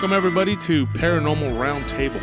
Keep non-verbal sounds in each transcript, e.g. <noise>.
Welcome, everybody, to Paranormal Roundtable.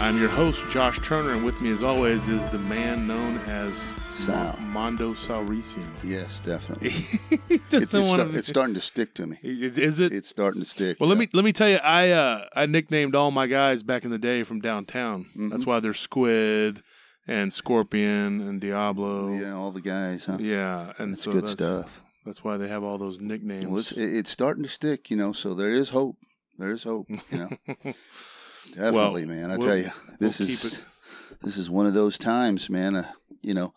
I'm your host, Josh Turner, and with me, as always, is the man known as Sal. Mondo Salresian. Yes, definitely. He It's, doesn't it's, wanna sta- it's starting to stick to me. <laughs> Is is it? It's starting to stick. well, let yeah. me let me tell you, I uh, I nicknamed all my guys back in the day from downtown. Mm-hmm. That's why they're Squid and Scorpion and Diablo. Yeah, all the guys, huh? Yeah, and That's so good that's, stuff. That's why they have all those nicknames. Well, it's, it- it's starting to stick, you know. So there is hope. There is hope, you know. <laughs> Definitely, man. I we'll- tell you, this we'll is this is one of those times, man. Uh, you know,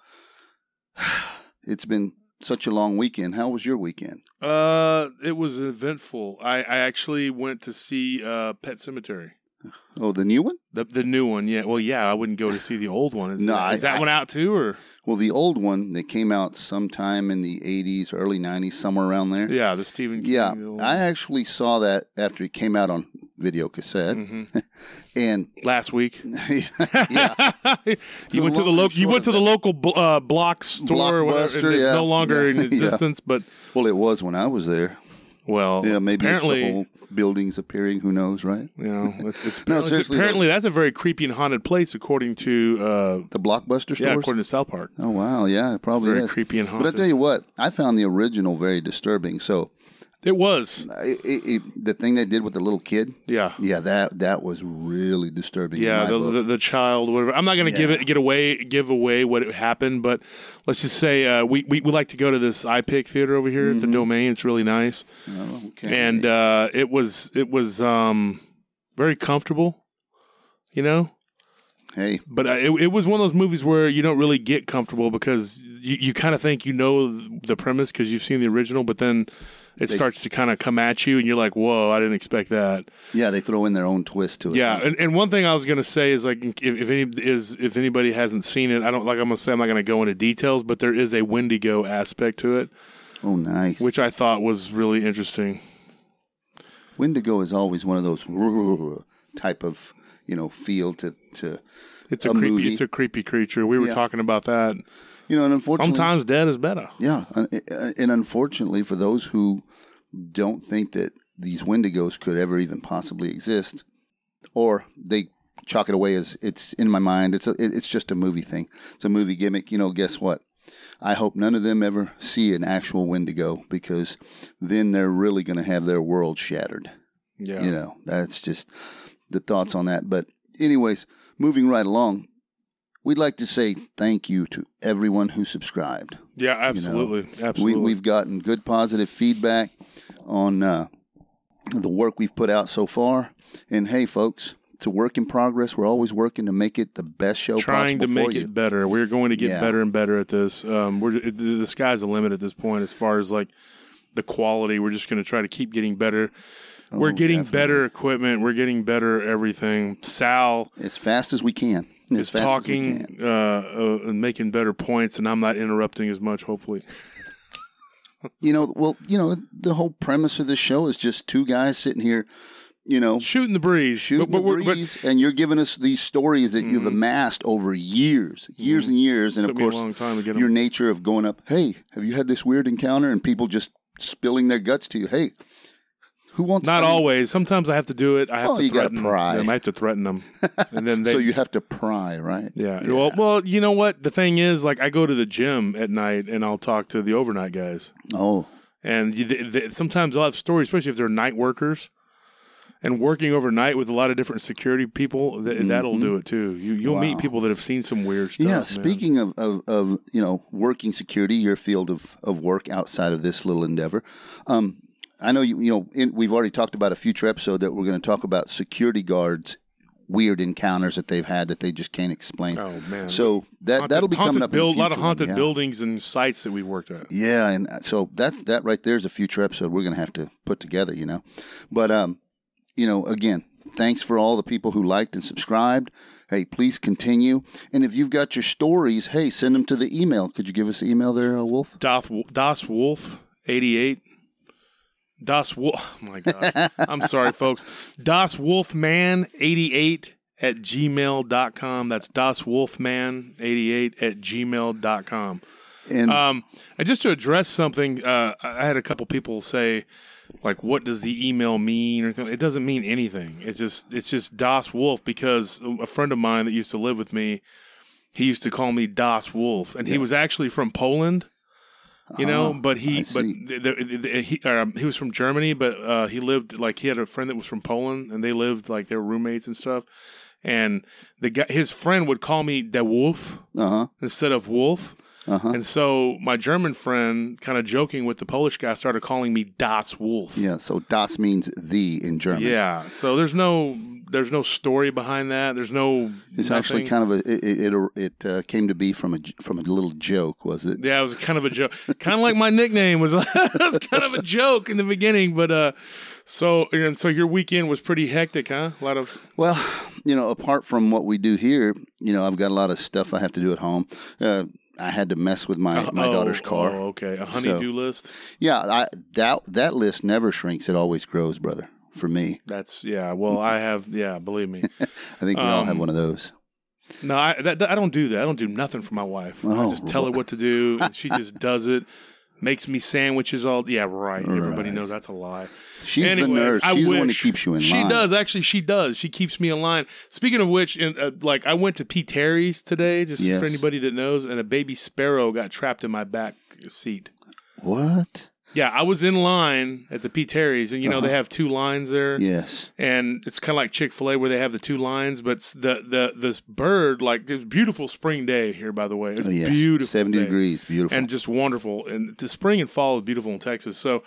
<sighs> it's been such a long weekend. How was your weekend? uh, it was eventful. I I actually went to see uh, Pet Sematary. Oh, the new one? The the new one, yeah. Well, yeah, I wouldn't go to see the old one. Is, <laughs> No, that, is I- that I- one out too, or Well, the old one that came out sometime in the '80s, early '90s, somewhere around there. yeah, the Stephen King. Yeah, I actually saw that after it came out on video cassette, Mhm. <laughs> and last week. <laughs> yeah, you went to the local. You went to the local bl- uh, block store, or whatever. And it's yeah. no longer in Yeah. existence. But well, it was when I was there. well, Yeah, maybe apparently, it's the whole buildings appearing. Who knows, right? you know, <laughs> it's, it's, No, apparently, seriously, apparently that's a very creepy and haunted place, according to uh, The blockbuster yeah, according to South Park. oh wow, yeah, it probably Very is. creepy and haunted. But I tell you what, I found the original very disturbing. So it was, it, it, it, the thing they did with the little kid, yeah. yeah, that that was really disturbing. in Yeah, the, the the child, whatever. I'm not going to give it get away give away what happened, but let's just say uh, we, we we like to go to this iPic theater over here at the Domain. It's really nice, oh, okay. and uh, it was it was um, very comfortable, you know. hey, But uh, it it was one of those movies where you don't really get comfortable because you, you kind of think you know the premise because you've seen the original, but then it starts to kind of come at you, and you're like, "Whoa, I didn't expect that." yeah, they throw in their own twist to it. Yeah, and, and one thing I was gonna say is like if, if any is if anybody hasn't seen it, I don't like I'm gonna say I'm not gonna go into details, but there is a Wendigo aspect to it, oh, nice. which I thought was really interesting. Wendigo is always one of those <laughs> type of you know feel to to It's a, A creepy movie. it's a creepy creature. We were Yeah. talking about that. You know, and unfortunately, Sometimes dead is better. yeah, and, unfortunately for those who don't think that these Wendigos could ever even possibly exist, or they chalk it away as it's in my mind. It's a, it's just a movie thing. It's a movie gimmick. You know, guess what? I hope none of them ever see an actual Wendigo because then they're really going to have their world shattered. Yeah. You know, that's just the thoughts on that. But, anyways, moving right along, we'd like to say thank you to everyone who subscribed. Yeah, absolutely. We, absolutely. we've gotten good positive feedback on uh, the work we've put out so far. And hey, folks, it's a work in progress. We're always working to make it the best show trying to possible make for you. it better. We're going to get Yeah. better and better at this. Um, we're the sky's the limit at this point as far as like the quality. We're just going to try to keep getting better. we're Oh, getting definitely. better equipment. We're getting better everything. Sal as fast as we can. Is fast as we talking uh, uh, and making better points, and I'm not interrupting as much. Hopefully, <laughs> you know, well, you know, the whole premise of the show is just two guys sitting here, you know, Shooting the breeze. shooting But- but the we're- but- breeze, and you're giving us these stories that you've amassed over years, years and years, and of course, long time to get 'em. your nature of going up. Hey, have you had this weird encounter? And people just spilling their guts to you. Hey, who wants? Not always. Sometimes I have to do it. I have Oh, to you gotta threaten pry. them. I have to threaten them, <laughs> and then they. So you have to pry, right? yeah. Well, well, you know what? The thing is, like, I go to the gym at night and I'll talk to the overnight guys, Oh, and you, they, they, sometimes they'll have stories, especially if they're night workers. And working overnight with a lot of different security people, th- that'll do it too. You, you'll meet Mm-hmm. People that have seen some weird stuff. yeah. Speaking of, of, of you know working security, your field of, of work outside of this little endeavor, um, I know you you know in, we've already talked about a future episode that we're going to talk about security guards weird encounters that they've had that they just can't explain. Oh man. So that Haunted- that'll be coming up. build- a a lot of haunted yeah. buildings and sites that we've worked at. Yeah, and so that that right there is a future episode we're going to have to put together, you know. But um, you know, again, thanks for all the people who liked and subscribed. Hey, please continue. And if you've got your stories, hey, send them to the email. Could you give us the email there, uh, Wolf? Doth, Das Wolf, 88. Das Wolf. <laughs> Oh my God. I'm sorry, folks. Das Wolfman, 88 at gmail.com. That's Das Wolfman, 88 at gmail.com. And Um, and just to address something, uh, I had a couple people say, like, what does the email mean? Or anything. it doesn't mean anything. It's just it's just Das Wolf because a friend of mine that used to live with me, he used to call me Das Wolf, and he was actually from Poland. You know, Oh, but he but the, the, the, he um, he was from Germany, but uh, he lived like he had a friend that was from Poland, and they lived like they were roommates and stuff. And the guy, his friend would call me the Wolf uh huh, instead of Wolf. uh huh. And so my German friend, kind of joking with the Polish guy, started calling me Das Wolf. Yeah. So Das means the in German. Yeah. So there's no there's no story behind that. There's no. It's actually kind of a it it, it, uh, came to be from a from a little joke, was it? Yeah, it was kind of a joke. kind of like my nickname was. <laughs> it was kind of a joke in the beginning, but uh, so and so your weekend was pretty hectic, huh? A lot of Well, you know, apart from what we do here, you know, I've got a lot of stuff I have to do at home. Uh, I had to mess with my, my oh, daughter's car. Oh, okay, a honeydew list. Yeah, I, that that list never shrinks; it always grows, brother. For me, That's yeah. Well, I have yeah. Believe me. <laughs> I think we all Um, have one of those. No, I that, that- I don't do that. I don't do nothing for my wife. I Oh, just tell her what to do, and <laughs> she just does it. Makes me sandwiches all. Yeah, right. Everybody knows that's a lie. She's the nurse. I She's the one that wish. keeps you in line. She line. does actually. She does. She keeps me in line. Speaking of which, in, uh, like I went to P. Terry's today, just Yes. for anybody that knows, and a baby sparrow got trapped in my back seat. What? Yeah, I was in line at the P. Terry's, and you know Uh-huh. they have two lines there Yes. and it's kind of like Chick Fil A where they have the two lines, but the the this bird like a beautiful spring day here. By the way, it's Oh, yes. beautiful, Seventy day. degrees. Beautiful. and just wonderful. And the spring and fall is beautiful in Texas. So,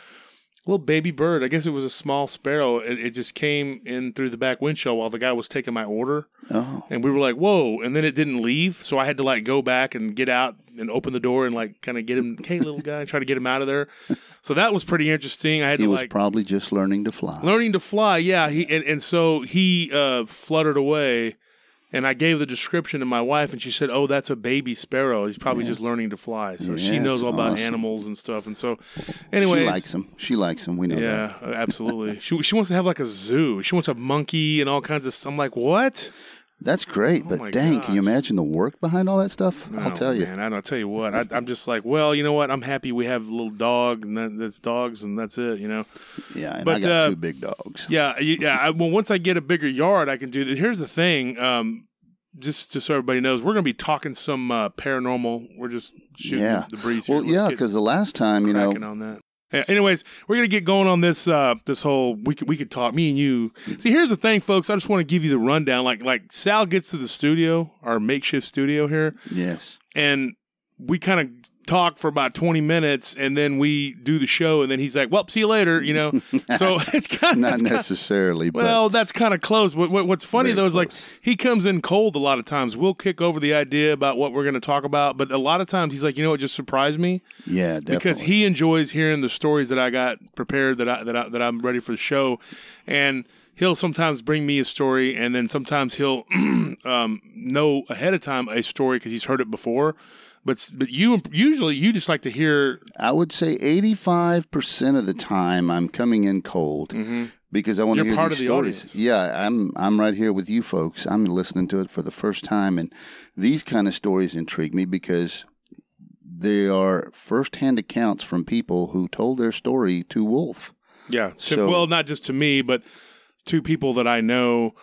little baby bird, I guess it was a small sparrow. It, it just came in through the back windshield while the guy was taking my order, oh. and we were like, "Whoa!" And then it didn't leave, so I had to like go back and get out and open the door and like kind of get him, hey, little guy, try to get him out of there. So that was pretty interesting. I had He to was like probably just learning to fly. learning to fly yeah he and, and so he uh, fluttered away and i gave the description to my wife and she said oh that's a baby sparrow he's probably just learning to fly so she knows all about animals and stuff and so anyway she likes him. She likes him. We know that. yeah uh, absolutely she, she wants to have like a zoo she wants a monkey and all kinds of i'm like what That's great. my but dang, can you imagine the work behind all that stuff? I'll Oh, tell you. man, I don't tell you what. I, I'm just like, well, you know what? I'm happy we have a little dog, and that, that's dogs, and that's it. You know. Yeah, and But, I got uh, two big dogs. Yeah, yeah. I, well, once I get a bigger yard, I can do that. Here's the thing. Um, just just so everybody knows, we're going to be talking some uh, paranormal. We're just shooting Yeah. the breeze here. Well, Let's yeah, because the last time, you know, on that. Anyways, we're gonna get going on this uh this whole we could we could talk me and you. See, here's the thing, folks. I just want to give you the rundown. Like like Sal gets to the studio, our makeshift studio here, yes, and we kind of talk for about 20 minutes and then we do the show and then he's like well see you later you know <laughs> so it's kind of not necessarily, but well, that's kind of close. What, what, what's funny though is like he comes in cold a lot of times. We'll kick over the idea about what we're going to talk about, but a lot of times he's like, you know, what just surprised me yeah, definitely. because he enjoys hearing the stories that I got prepared that I that I, that I'm ready for the show, and he'll sometimes bring me a story, and then sometimes he'll <clears throat> um, know ahead of time a story because he's heard it before. But but you usually you just like to hear I would say 85% of the time I'm coming in cold mm-hmm. because I want to hear part these of the stories. audience. Yeah, I'm I'm right here with you folks. I'm listening to it for the first time and these kind of stories intrigue me because they are firsthand accounts from people who told their story to Wolf. Yeah. To, So- well, not just to me, but to people that I know.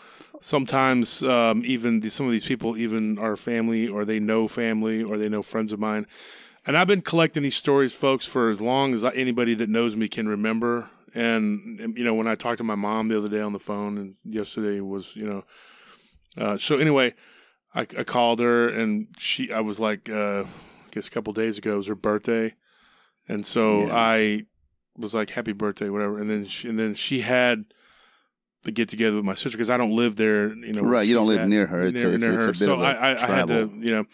Sometimes, um, even the, some of these people even are family, or they know family, or they know friends of mine. And I've been collecting these stories, folks, for as long as anybody that knows me can remember. And, and, you know, when I talked to my mom the other day on the phone, and yesterday was, you know, uh, so anyway, I, I called her, and she, I was like, uh, I guess a couple days ago it was her birthday, and so Yeah. I was like, "Happy birthday," whatever. And then she, and then she had the get together with my sister because I don't live there. You know, Right, you don't live at, near her. It's near- it's- near it's her. bit so of a I, I, I had to, you know.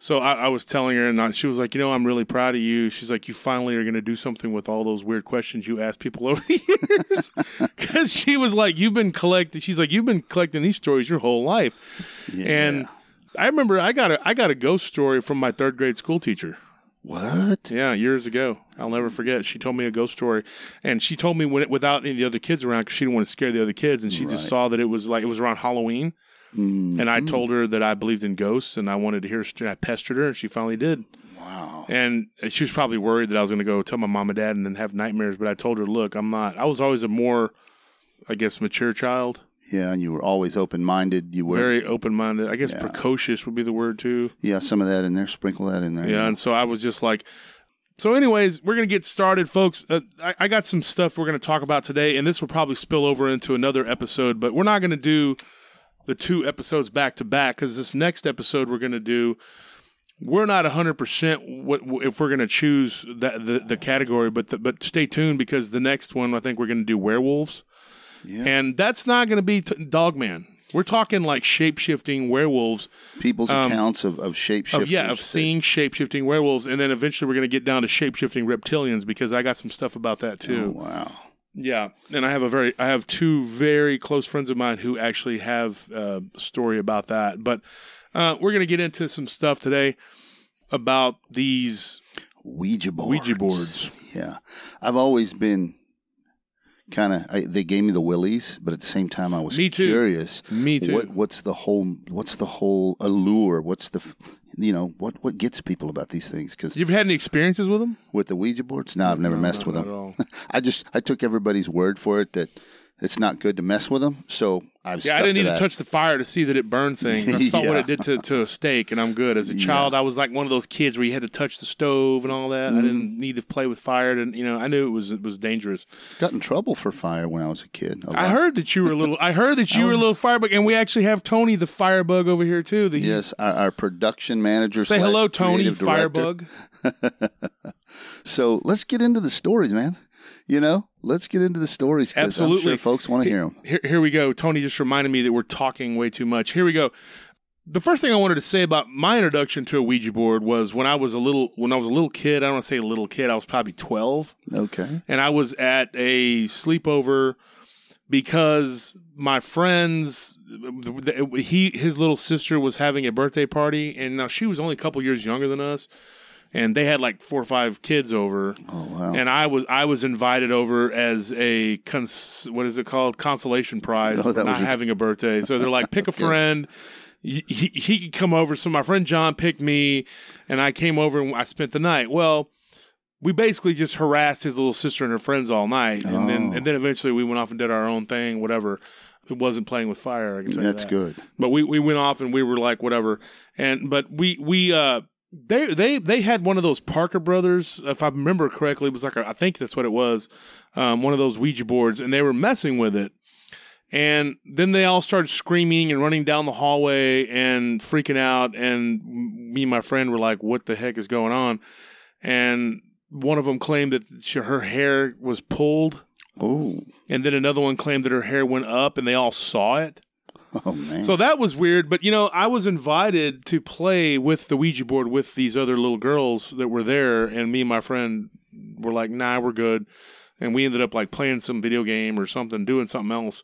So I, I was telling her, and I, she was like, "You know, I'm really proud of you." She's like, "You finally are going to do something with all those weird questions you ask people <laughs> over the years." <laughs> Because she was like, "You've been collecting." She's like, "You've been collecting these stories your whole life." Yeah. And I remember I got a I got a ghost story from my third grade school teacher. What? Yeah, years ago. I'll never forget. She told me a ghost story, and she told me when it, without any of the other kids around because she didn't want to scare the other kids, and she just saw that it was like it was around Halloween. Mm, And I told her that I believed in ghosts, and I wanted to hear. her. I pestered her, and she finally did. wow. And she was probably worried that I was going to go tell my mom and dad and then have nightmares. But I told her, look, I'm not. I was always a more, I guess, mature child, Yeah, and you were always open-minded. You were very open minded. I guess Yeah. precocious would be the word too. Yeah, some of that in there. Sprinkle that in there. Yeah, and so I was just like, so. Anyways, we're gonna get started, folks. Uh, I, I got some stuff we're gonna talk about today, and this will probably spill over into another episode. But we're not gonna do the two episodes back to back because this next episode we're gonna do. We're not hundred percent what if we're gonna choose that the, the category, but the, but stay tuned because the next one I think we're gonna do werewolves, Yeah. and that's not gonna be t- Dogman. We're talking like shape shifting werewolves people's accounts of, of shapeshifters. um, of yeah of seeing shape shifting werewolves, and then eventually we're going to get down to shape shifting reptilians because I got some stuff about that Oh, too. wow. Yeah, and I have a very I have two very close friends of mine who actually have uh, a story about that. But uh, we're going to get into some stuff today about these Ouija boards. Ouija boards. Yeah. I've always been kind of, they gave me the willies, but at the same time, I was Me too. curious. Me too. What, what's the whole, what's the whole allure? What's the, you know, what, what gets people about these things? Because You've had any experiences with them? with the Ouija boards, no, I've never messed with them. <laughs> I just, I took everybody's word for it that it's not good to mess with them. So I've Yeah, I didn't need to to touch the fire to see that it burned things. I saw what it <laughs> did to, to a steak, and I'm good. As a child, I was like one of those kids where you had to touch the stove and all that. I Mm-hmm. didn't need to play with fire, and you know, I knew it was it was dangerous. Got in trouble for fire when I was a kid. a I heard that you were a little. I heard that <laughs> you were a little firebug, and we actually have Tony the firebug over here too. The, Yes, our, our production manager. Say hello, Tony. Firebug. <laughs> So let's get into the stories, man. You know, let's get into the stories because I'm Absolutely. sure folks want to hear them. Here, here we go. Tony just reminded me that we're talking way too much. Here we go. The first thing I wanted to say about my introduction to a Ouija board was when I was a little when I was a little kid. I don't want to say a little kid. I was probably twelve. Okay. and I was at a sleepover because my friends he his little sister was having a birthday party and now she was only a couple years younger than us and they had like four or five kids over Oh wow. and I was I was invited over as a cons- what is it called consolation prize Oh, for not your- having a birthday. So they're like, pick a <laughs> friend. He, he he could come over. So my friend John picked me, and I came over and I spent the night. Well, we basically just harassed his little sister and her friends all night, and then Oh. and then eventually we went off and did our own thing. Whatever. It wasn't playing with fire. I can tell That's that. good. But we, we went off and we were like whatever. And but we we uh they they they had one of those Parker Brothers, if I remember correctly, it was like a, I think that's what it was, um, one of those Ouija boards, and they were messing with it. And then they all started screaming and running down the hallway and freaking out. And me and my friend were like, "What the heck is going on?" And one of them claimed that she, her hair was pulled, Oh, and then another one claimed that her hair went up, and they all saw it. <laughs> oh man. So that was weird, but you know, I was invited to play with the Ouija board with these other little girls that were there, and me and my friend were like, "Nah, we're good," and we ended up like playing some video game or something, doing something else,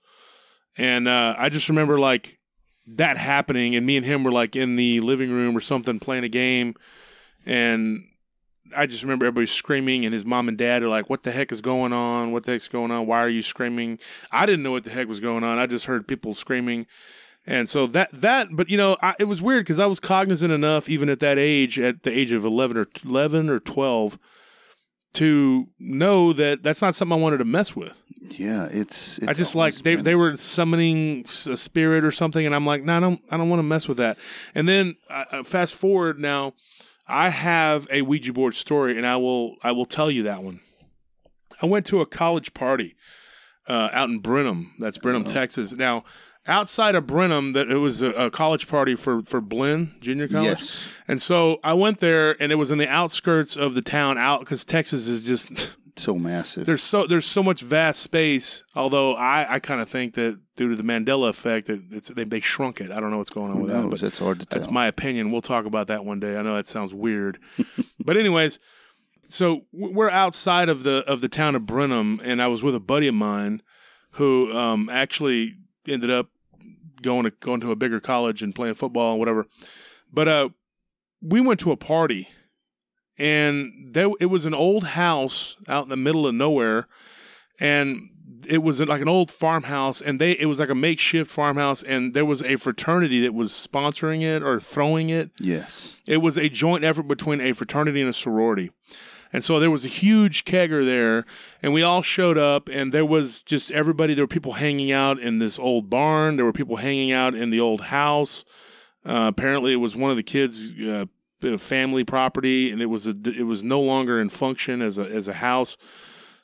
and uh, I just remember like that happening, and me and him were like in the living room or something playing a game, and I just remember everybody screaming, and his mom and dad are like, "What the heck is going on? What the heck's going on? Why are you screaming?" I didn't know what the heck was going on. I just heard people screaming, and so that that. But you know, I, it was weird because I was cognizant enough, even at that age, at the age of eleven or eleven or twelve, to know that that's not something I wanted to mess with. Yeah, it's. it's I just like they been- they were summoning a spirit or something, and I'm like, no, I don't I don't want to mess with that. And then uh, uh, fast forward now, I have a Ouija board story, and I will I will tell you that one. I went to a college party uh, out in Brenham. That's Brenham, Texas. Now. Outside of Brenham, that it was a, a college party for for Blinn Junior College, Yes. and so I went there, and it was in the outskirts of the town, out because Texas is just so massive. there's so there's so much vast space. Although I, I kind of think that due to the Mandela effect, that it's they, they shrunk it. I don't know what's going on Who with that, but That's hard to tell. that's my opinion. We'll talk about that one day. I know that sounds weird, <laughs> but anyways, so we're outside of the of the town of Brenham, and I was with a buddy of mine who um, actually ended up going to going to a bigger college and playing football and whatever. But uh, we went to a party, and there it was an old house out in the middle of nowhere, and it was like an old farmhouse, and they it was like a makeshift farmhouse, and there was a fraternity that was sponsoring it or throwing it. yes. It was a joint effort between a fraternity and a sorority. And so there was a huge kegger there, and we all showed up, and there was just everybody. There were people hanging out in this old barn. There were people hanging out in the old house. Uh, apparently, it was one of the kids' uh, family property, and it was a, it was no longer in function as a as a house.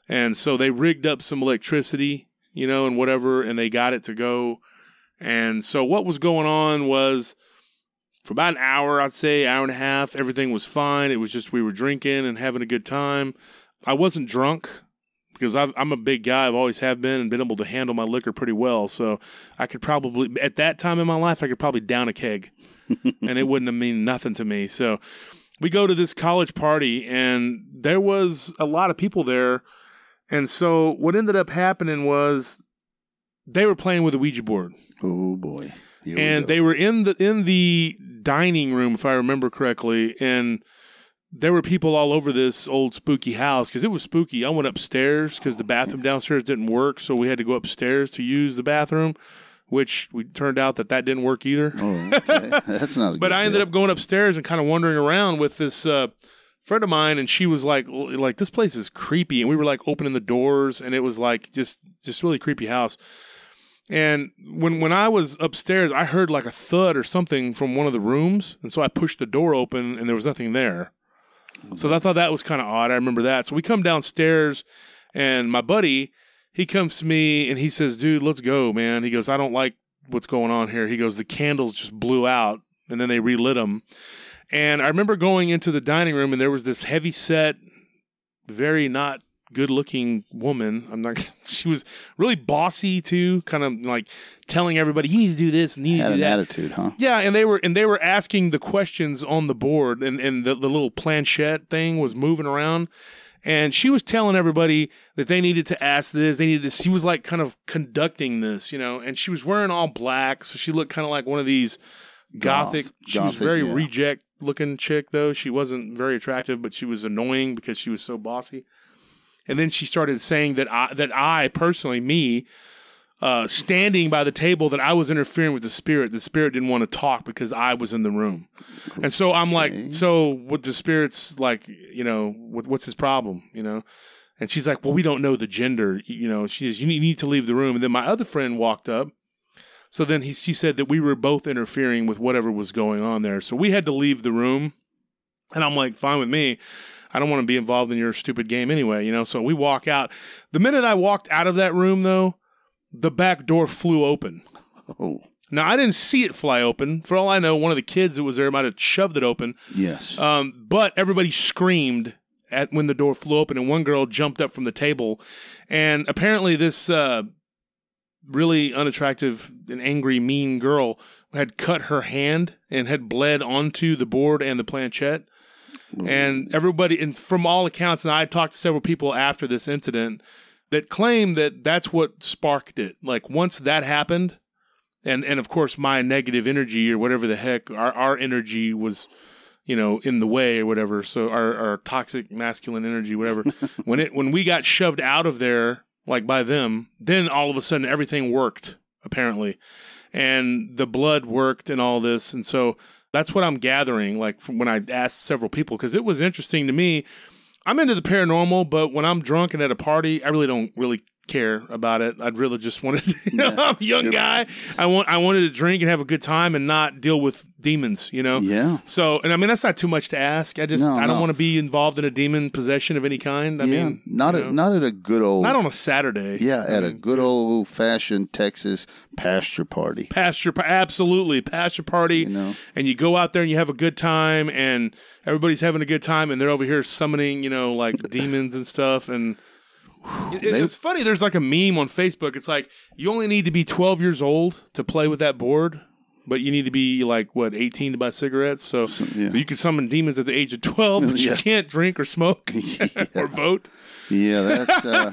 And so they rigged up some electricity, you know, and whatever, and they got it to go. And so what was going on was for about an hour, I'd say, hour and a half, everything was fine. It was just we were drinking and having a good time. I wasn't drunk because I've, I'm a big guy. I've always have been and been able to handle my liquor pretty well. So I could probably, at that time in my life, I could probably down a keg <laughs> and it wouldn't have mean nothing to me. So we go to this college party and there was a lot of people there. And so what ended up happening was they were playing with a Ouija board Oh boy. Here and go. they were in the in the dining room if i remember correctly and there were people all over this old spooky house because it was spooky i went upstairs because the bathroom downstairs didn't work so we had to go upstairs to use the bathroom which we turned out that that didn't work either Oh, okay. <laughs> That's not. A but i ended deal. up going upstairs and kind of wandering around with this uh, friend of mine and she was like like this place is creepy and we were like opening the doors and it was like just just really creepy house and when when I was upstairs, I heard like a thud or something from one of the rooms, and so I pushed the door open, and there was nothing there. So I thought that was kind of odd. I remember that. So we come downstairs, and my buddy he comes to me and he says, "Dude, let's go, man." He goes, "I don't like what's going on here." He goes, "The candles just blew out, and then they relit them." And I remember going into the dining room, and there was this heavy set, very not good looking woman. I'm not. <laughs> She was really bossy too, kind of like telling everybody you need to do this and you need had to do an that. attitude, huh? Yeah, and they were and they were asking the questions on the board, and and the, the little planchette thing was moving around, and she was telling everybody that they needed to ask this, they needed this. She was like kind of conducting this, you know, and she was wearing all black, so she looked kind of like one of these gothic. Goth- she was very yeah. reject looking chick though. She wasn't very attractive, but she was annoying because she was so bossy. And then she started saying that I that I personally me uh, standing by the table that I was interfering with the spirit. The spirit didn't want to talk because I was in the room, and so I'm Okay. like, so what? The spirit's like, you know, what, what's his problem? You know, and she's like, well, we don't know the gender. You know, she says you need, you need to leave the room. And then my other friend walked up. So then he she said that we were both interfering with whatever was going on there. So we had to leave the room, and I'm like, fine with me. I don't want to be involved in your stupid game anyway, you know. So we walk out. The minute I walked out of that room, though, the back door flew open. Oh, Now I didn't see it fly open. For all I know, one of the kids that was there might have shoved it open. yes. Um, but everybody screamed at when the door flew open, and one girl jumped up from the table, and apparently this uh, really unattractive and angry, mean girl had cut her hand and had bled onto the board and the planchette. Mm-hmm. And everybody, and from all accounts, and I talked to several people after this incident that claim that that's what sparked it. Like once that happened, and and of course my negative energy or whatever the heck our our energy was, you know, in the way or whatever. So our, our toxic masculine energy, whatever. <laughs> when it when we got shoved out of there, like by them, then all of a sudden everything worked apparently, and the blood worked and all this, and so that's what I'm gathering. Like from when I asked several people, because it was interesting to me. I'm into the paranormal, but when I'm drunk and at a party, I really don't really care about it. I'd really just wanted to, <laughs> you know, I'm a young guy. I want I wanted to drink and have a good time and not deal with demons, you know? Yeah. So and I mean that's not too much to ask. I just No, I don't want to be involved in a demon possession of any kind. I yeah. mean not at know, not at a good old not on a Saturday. yeah I at a mean, good old fashioned Texas pasture party. pasture absolutely pasture party You know. and you go out there and you have a good time and everybody's having a good time and they're over here summoning you know like <laughs> demons and stuff and it- They- it's funny there's like a meme on facebook it's like you only need to be 12 years old to play with that board but you need to be like what 18 to buy cigarettes so, yeah. so you can summon demons at the age of 12 but you <laughs> can't drink or smoke <laughs> <laughs> or vote Yeah, that's uh,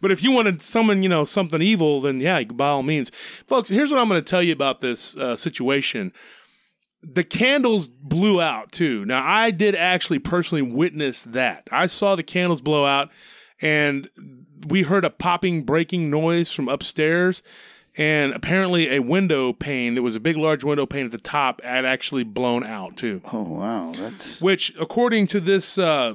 but if you want to summon, you know, something evil, then yeah, by all means, folks. Here's what I'm going to tell you about this uh, situation. The candles blew out too. Now I did actually personally witness that. I saw the candles blow out, and we heard a popping, breaking noise from upstairs. And apparently, a window pane. It was a big, large window pane at the top. Had actually blown out too oh wow, that's which according to this uh,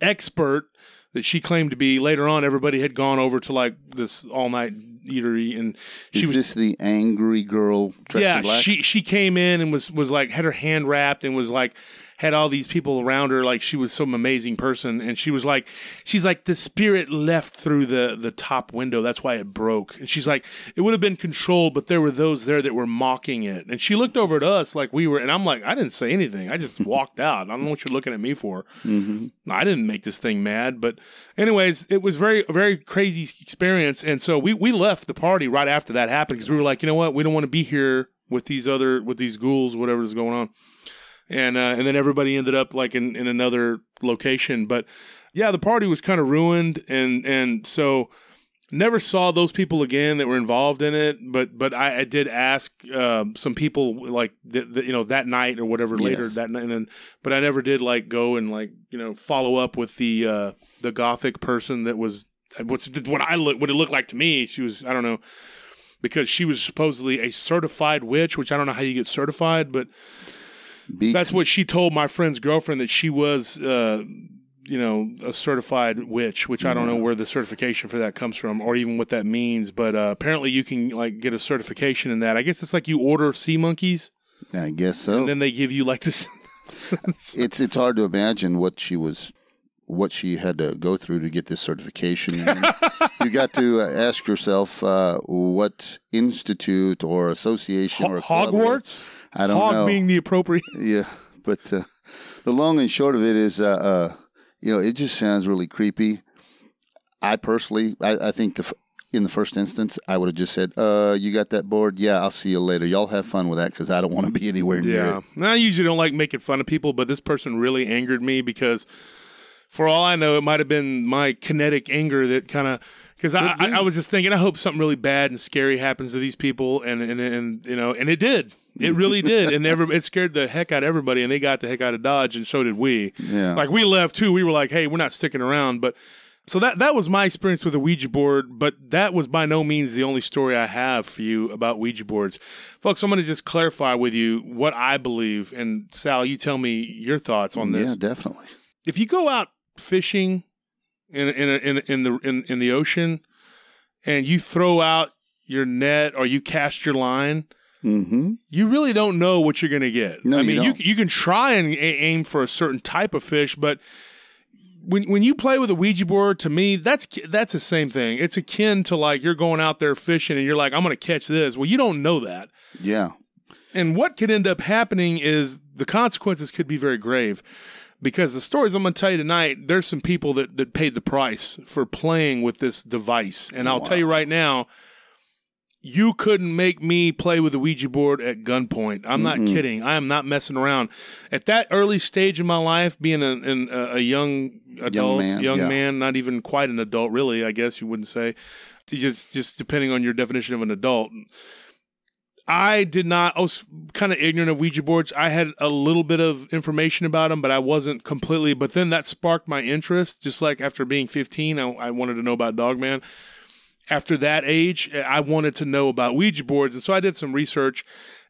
expert that she claimed to be later on everybody had gone over to like this all night eatery and she is was this the angry girl dressed yeah in black? she she came in and was was like had her hand wrapped and was like had all these people around her like she was some amazing person. And she was like she's like the spirit left through the the top window. That's why it broke. And she's like it would have been controlled but there were those there that were mocking it. And she looked over at us like we were and i'm like i didn't say anything. I just <laughs> walked out. I don't know what you're looking at me for. Mm-hmm. I didn't make this thing mad, but anyways, it was very very crazy experience, and so we we left the party right after that happened because we were like, you know what, we don't want to be here with these other with these ghouls, whatever is going on, and uh, and then everybody ended up like in in another location, but yeah, the party was kind of ruined, and and so never saw those people again that were involved in it. But but i, I did ask uh, some people like th- th- you know that night or whatever later Yes. that night. And then but i never did like go and like you know follow up with the uh the gothic person that was what's what i look what it looked like to me. She was i don't know because she was supposedly a certified witch which i don't know how you get certified but Beats, that's what she told my friend's girlfriend that she was uh you know a certified witch which i don't know where the certification for that comes from or even what that means but uh, apparently you can like get a certification in that. I guess it's like you order sea monkeys. I guess so. and then they give you like this. <laughs> It's it's hard to imagine what she was what she had to go through to get this certification. you got to uh, ask yourself uh, what institute or association or hogwarts I don't hog know. being the appropriate <laughs> Yeah, but uh, the long and short of it is, uh, uh, you know, it just sounds really creepy. I personally, I, I think the f- in the first instance, I would have just said, "Uh, you got that board? Yeah, I'll see you later. Y'all have fun with that because I don't want to be anywhere near Yeah. it." Now, I usually don't like making fun of people, but this person really angered me because, for all I know, it might have been my kinetic anger that kind of. Because I, I, I was just thinking, I hope something really bad and scary happens to these people, and and, and you know, and it did. It really <laughs> did, and every, it scared the heck out of everybody, and they got the heck out of Dodge, and so did we. Yeah. Like we left too. We were like, hey, we're not sticking around, but. So that that was my experience with the Ouija board, but that was by no means the only story I have for you about Ouija boards. Folks, I'm going to just clarify with you what I believe and Sal, you tell me your thoughts on this. Yeah, definitely. If you go out fishing in in in, in the in, in the ocean and you throw out your net or you cast your line, Mm-hmm. you really don't know what you're going to get. No, I mean, you don't. you can try and aim for a certain type of fish, but when when you play with a Ouija board, to me, that's that's the same thing. It's akin to like you're going out there fishing and you're like, I'm going to catch this. Well, you don't know that, Yeah. and what could end up happening is the consequences could be very grave. Because the stories I'm going to tell you tonight, there's some people that, that paid the price for playing with this device. And I'll tell you right now, you couldn't make me play with a Ouija board at gunpoint. I'm not kidding. I am not messing around. At that early stage in my life, being a, an- a, a young adult, young, man, man, yeah. not even quite an adult, really, I guess you wouldn't say, just just depending on your definition of an adult. I did not. I was kind of ignorant of Ouija boards. I had a little bit of information about them, but I wasn't completely. But then that sparked my interest. Just like after being 15, I, I wanted to know about Dogman. After that age, I wanted to know about Ouija boards, and so I did some research.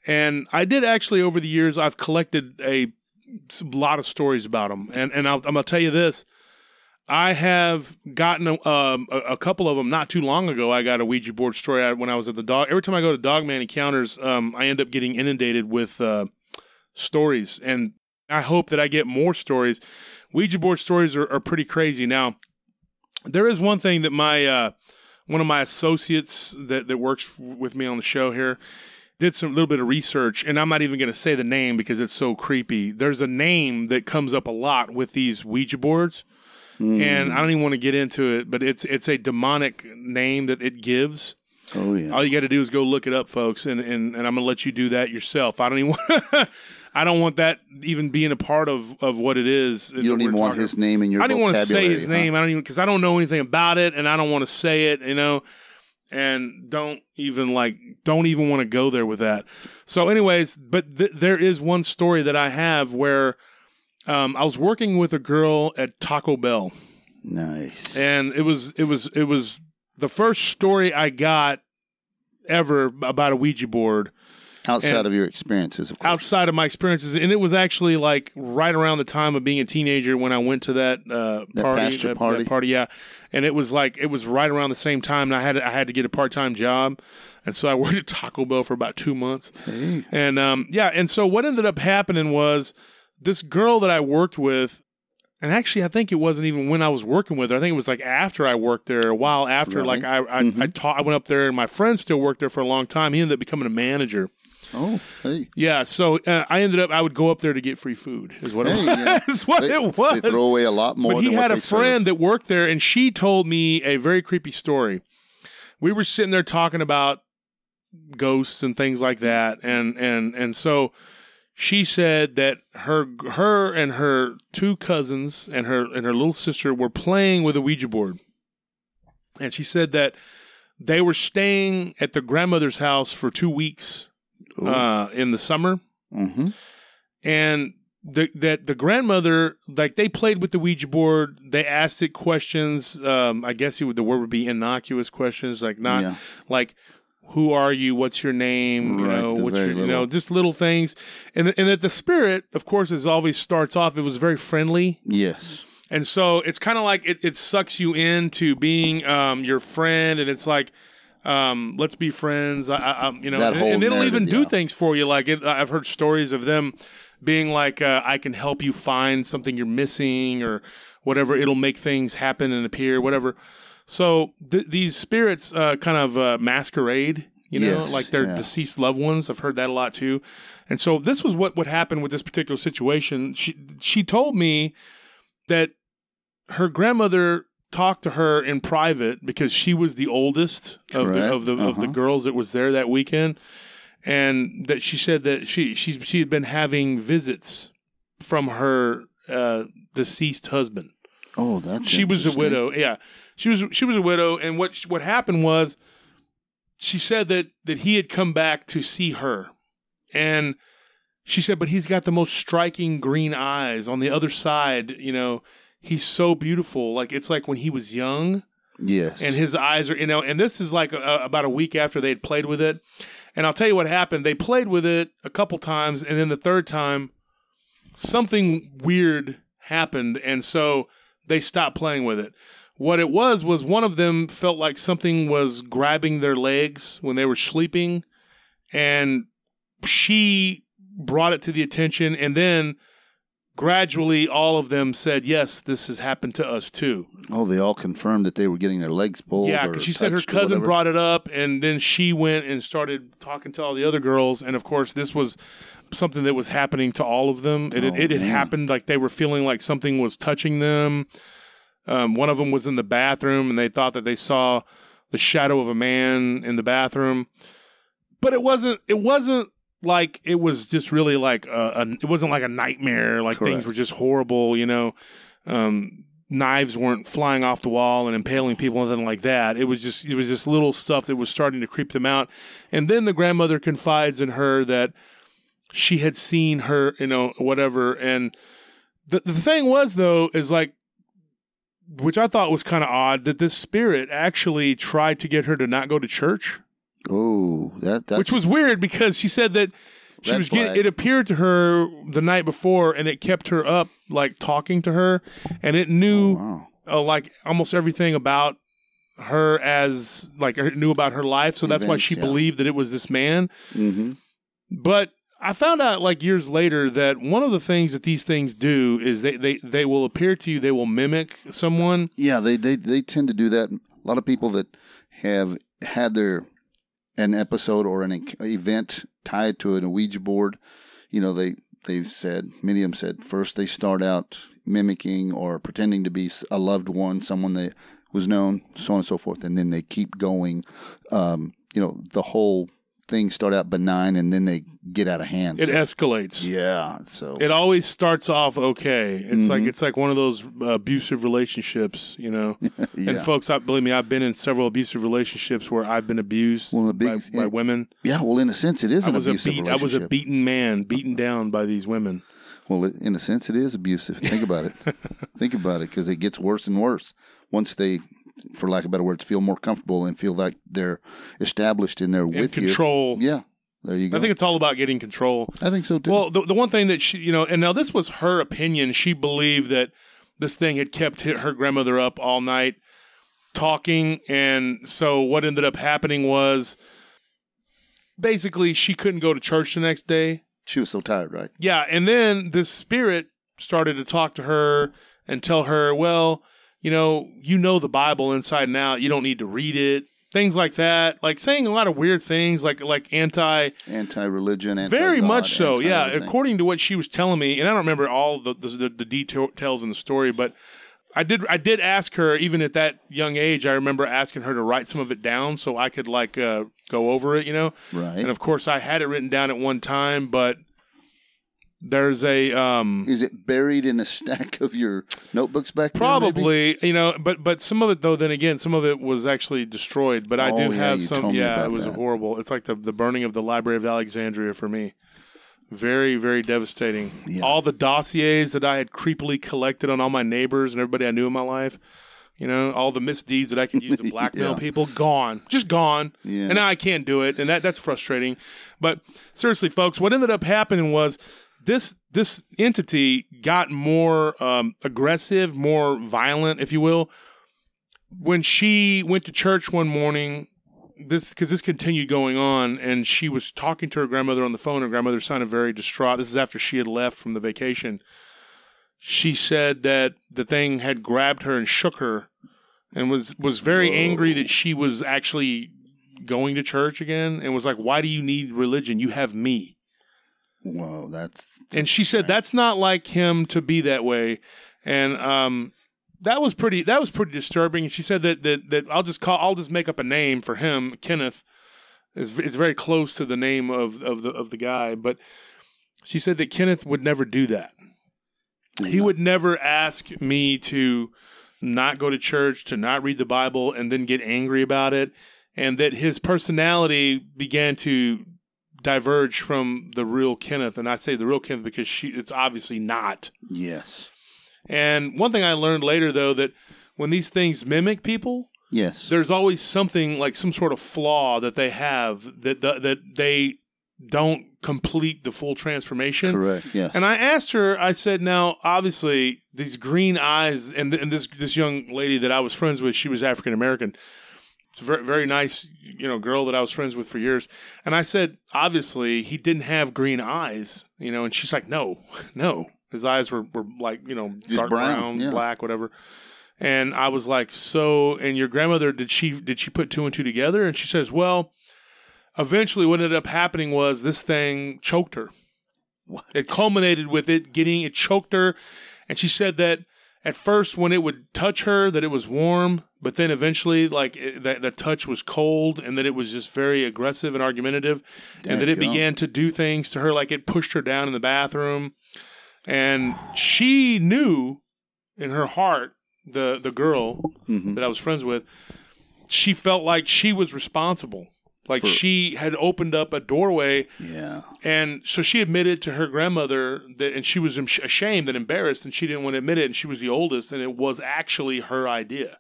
And I did actually over the years. I've collected a lot of stories about them, and and I'll, I'm gonna tell you this. I have gotten a, um, a, a couple of them not too long ago. I got a Ouija board story when I was at the dog. Every time I go to Dogman Encounters, um, I end up getting inundated with uh, stories, and I hope that I get more stories. Ouija board stories are, are pretty crazy. Now, there is one thing that my uh, one of my associates that that works with me on the show here did some little bit of research, and I'm not even going to say the name because it's so creepy. There's a name that comes up a lot with these Ouija boards and mm. I don't even want to get into it, but it's it's a demonic name that it gives. Oh yeah. All you got to do is go look it up, folks, and and, and I'm gonna let you do that yourself. I don't even. Want, <laughs> I don't want that even being a part of, of what it is. You don't even want his name in your. I didn't want to say his huh? name. I don't even because I don't know anything about it, and I don't want to say it. You know, and don't even like don't even want to go there with that. So, anyways, but th- there is one story that I have where um, I was working with a girl at Taco Bell, Nice. and it was it was it was the first story I got ever about a Ouija board Outside and- of your experiences, of course. outside of my experiences, and it was actually like right around the time of being a teenager when I went to that uh, That party, pastor that- party? that party, yeah. And it was like it was right around the same time, and I had I had to get a part time job, and so I <laughs> worked at Taco Bell for about two months. Hey. And um, yeah, and so what ended up happening was this girl that I worked with, and actually I think it wasn't even when I was working with her. I think it was like after I worked there, a while after. Right. Like I I, I taught, I went up there, and my friend still worked there for a long time. He ended up becoming a manager. Oh, hey. Yeah, so uh, I ended up I would go up there to get free food. Is what Hey, it yeah. was. <laughs> Is what They, it was. they throw away a lot more. but he had a they serve. friend that worked there, and she told me a very creepy story. We were sitting there talking about ghosts and things like that, and and and so she said that her her and her two cousins and her and her little sister were playing with a Ouija board, and she said that they were staying at the grandmother's house for two weeks uh, in the summer Mhm. and the, that the grandmother like they played with the Ouija board. They asked it questions. Um, I guess it would, the word would be innocuous questions, like not Yeah. like who are you? What's your name? You Right, know, what's your you know, just little things. And the, and that the spirit, of course, as always starts off. It was very friendly. Yes. And so it's kind of like it, it sucks you into being um, your friend, and it's like, um, let's be friends. I, I, um, you know, and, and it'll even do yeah. things for you. Like it, I've heard stories of them being like, uh, I can help you find something you're missing or whatever. It'll make things happen and appear, whatever. So th- these spirits uh, kind of uh, masquerade. You know, Yes, like their yeah. deceased loved ones. I've heard that a lot too. And so this was what what happened with this particular situation. She she told me that her grandmother talked to her in private because she was the oldest of the Correct. of the of the Uh-huh. girls that was there that weekend, and that she said that she she she had been having visits from her uh, deceased husband. Oh, that's She was a widow. Yeah, she was she was a widow, and what what happened was, she said that that he had come back to see her, and she said, but he's got the most striking green eyes on the other side. You know, he's so beautiful. Like it's like when he was young, Yes. and his eyes are you know. And this is like a, about a week after they'd played with it, and I'll tell you what happened. They played with it a couple times, and then the third time, something weird happened, and so they stopped playing with it. What it was was one of them felt like something was grabbing their legs when they were sleeping, and she brought it to the attention, and then gradually all of them said, "Yes, this has happened to us too." oh, they all confirmed that they were getting their legs pulled. Yeah, because she said her cousin brought it up, and then she went and started talking to all the other girls, and of course, this was something that was happening to all of them. It, Oh, it, it had happened like they were feeling like something was touching them. Um, one of them was in the bathroom, and they thought that they saw the shadow of a man in the bathroom, but it wasn't. It wasn't like it was just really like a, a it wasn't like a nightmare. Like things were just horrible, you know. Um, knives weren't flying off the wall and impaling people, anything like that. It was just it was just little stuff that was starting to creep them out. And then the grandmother confides in her that she had seen her, you know, whatever. And the the thing was though is like, which I thought was kind of odd that this spirit actually tried to get her to not go to church, Oh, that that's which was weird because she said that. She Red was getting, it appeared to her the night before and it kept her up like talking to her and it knew wow. uh, like almost everything about her as like knew about her life so that's why she yeah. believed that it was this man hmm but i found out like years later that one of the things that these things do is they they, they will appear to you they will mimic someone Yeah, they, they they tend to do that. A lot of people that have had their an episode or an event tied to an Ouija board, you know, they they've said many of them said first they start out mimicking or pretending to be a loved one, someone that was known, so on and so forth, and then they keep going. Um, you know, the whole thing start out benign and then they get out of hand. it escalates yeah, so it always starts off okay it's like Mhm. it's like one of those uh, abusive relationships you know <laughs> yeah. and folks I believe me i've been in several abusive relationships where i've been abused Well, big- by, by women yeah, well, in a sense, it is I an was a abusive beat, I was a beaten man, beaten down by these women. Well, in a sense, it is abusive. Think about it. <laughs> Think about it, because it gets worse and worse once they, for lack of better words, feel more comfortable and feel like they're established in there And with control. you. Yeah, there you go. I think it's all about getting control. I think so too. Well, the the one thing that she, you know, and now this was her opinion. She believed that this thing had kept her grandmother up all night talking, and so what ended up happening was basically she couldn't go to church the next day. she was so tired, right? Yeah, and then this spirit started to talk to her and tell her, well, you know, you know the Bible inside and out. You don't need to read it. Things like that, like saying a lot of weird things, like like anti, anti very much so. Yeah, according to what she was telling me, and I don't remember all the the, the details in the story, but I did I did ask her even at that young age. I remember asking her to write some of it down so I could like uh, go over it, you know. right? And of course, I had it written down at one time, but there's a um, is it buried in a stack of your notebooks back there? maybe? probably you know, but but some of it though. Then again, some of it was actually destroyed. But I Oh, do yeah, have you some. told me Yeah, about it was that. horrible. It's like the the burning of the Library of Alexandria for me. Very very devastating. All the dossiers that I had creepily collected on all my neighbors and everybody I knew in my life. You know, all the misdeeds that I could use to <laughs> blackmail Yeah. people, gone, just gone. Yeah. And now I can't do it, and that that's frustrating. But seriously, folks, what ended up happening was this this entity got more um, aggressive, more violent, if you will. When she went to church one morning, this because this continued going on, and she was talking to her grandmother on the phone. Her grandmother sounded very distraught. This is after she had left from the vacation. She said that the thing had grabbed her and shook her, and was was very Whoa. angry that she was actually going to church again, and was like, "Why do you need religion? You have me." Whoa, that's and she said that's not like him to be that way. And um that was pretty that was pretty disturbing. And she said that that, that i'll just call i'll just make up a name for him. Kenneth it's, it's very close to the name of of the of the guy. But she said that kenneth would never do that. He would never ask me to not go to church to not read the bible and then get angry about it. And that his personality began to diverge from the real Kenneth, and I say the real Kenneth because she it's obviously not. yes, And one thing I learned later though that when these things mimic people, yes, there's always something like some sort of flaw that they have that that, that they don't complete the full transformation. correct. Yes, And I asked her, I said, now, obviously, these green eyes, and, and this this young lady that I was friends with, she was African American. It's a very, very nice, you know, girl that I was friends with for years. And I said, obviously, he didn't have green eyes, you know, and she's like, no, <laughs> no. His eyes were, were like, you know, Just dark brown, brown, yeah. black, whatever. And I was like, so, and your grandmother, did she, did she put two and two together? And she says, well, eventually what ended up happening was this thing choked her. What? It culminated with it getting it choked her, and she said that at first when it would touch her that it was warm, but then eventually like it, that the touch was cold and that it was just very aggressive and argumentative, and that it began to do things to her like it pushed her down in the bathroom, and she knew in her heart the the girl Mm-hmm. that I was friends with, she felt like she was responsible. Like For- she had opened up a doorway, Yeah. and so she admitted to her grandmother that, and she was ashamed and embarrassed, and she didn't want to admit it. And she was the oldest, and it was actually her idea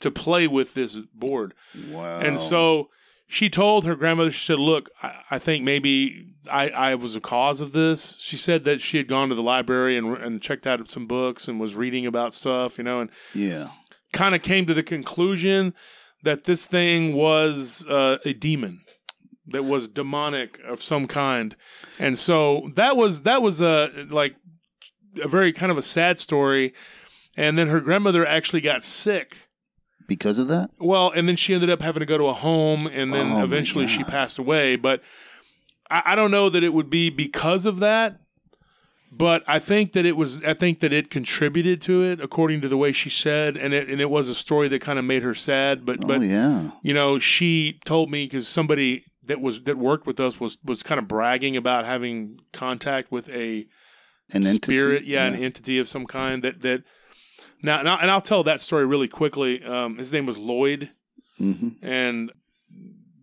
to play with this board. Wow. And so she told her grandmother, she said, Look, I, I think maybe I, I was the cause of this. She said that she had gone to the library and, and checked out some books and was reading about stuff, you know, and yeah. kind of came to the conclusion that this thing was uh, a demon that was demonic of some kind. And so that was that was a like a very kind of a sad story. And then her grandmother actually got sick Because of that? well, and then she ended up having to go to a home, and then Oh, eventually she passed away. But I, I don't know that it would be because of that. But I think that it was. I think that it contributed to it, according to the way she said, and it and it was a story that kind of made her sad. But oh, but oh yeah. you know, she told me because somebody that was that worked with us was was kind of bragging about having contact with a An entity. spirit, yeah, an entity of some kind. That that now, and I'll tell that story really quickly. Um, his name was Lloyd, hmm and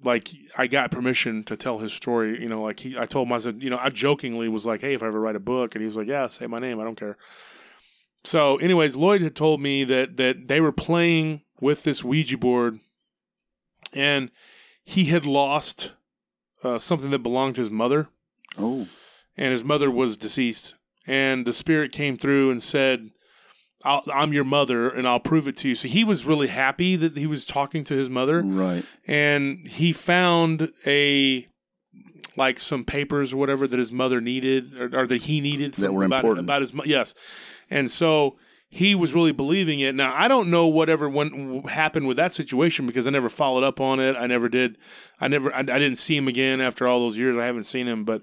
like I got permission to tell his story. You know, like he, I told him, I said, you know, I jokingly was like, hey, if I ever write a book, and he was like, yeah, say my name, I don't care. So, anyways, Lloyd had told me that that they were playing with this Ouija board, and he had lost uh, something that belonged to his mother Oh. and his mother was deceased. And the spirit came through and said, I'll, I'm your mother and I'll prove it to you. So he was really happy that he was talking to his mother. Right. And he found a, like some papers or whatever that his mother needed or, or that he needed That were about, important. about his, yes. And so he was really believing it. Now, I don't know whatever went, happened with that situation because I never followed up on it. I never did. I never, I, I didn't see him again after all those years. I haven't seen him, but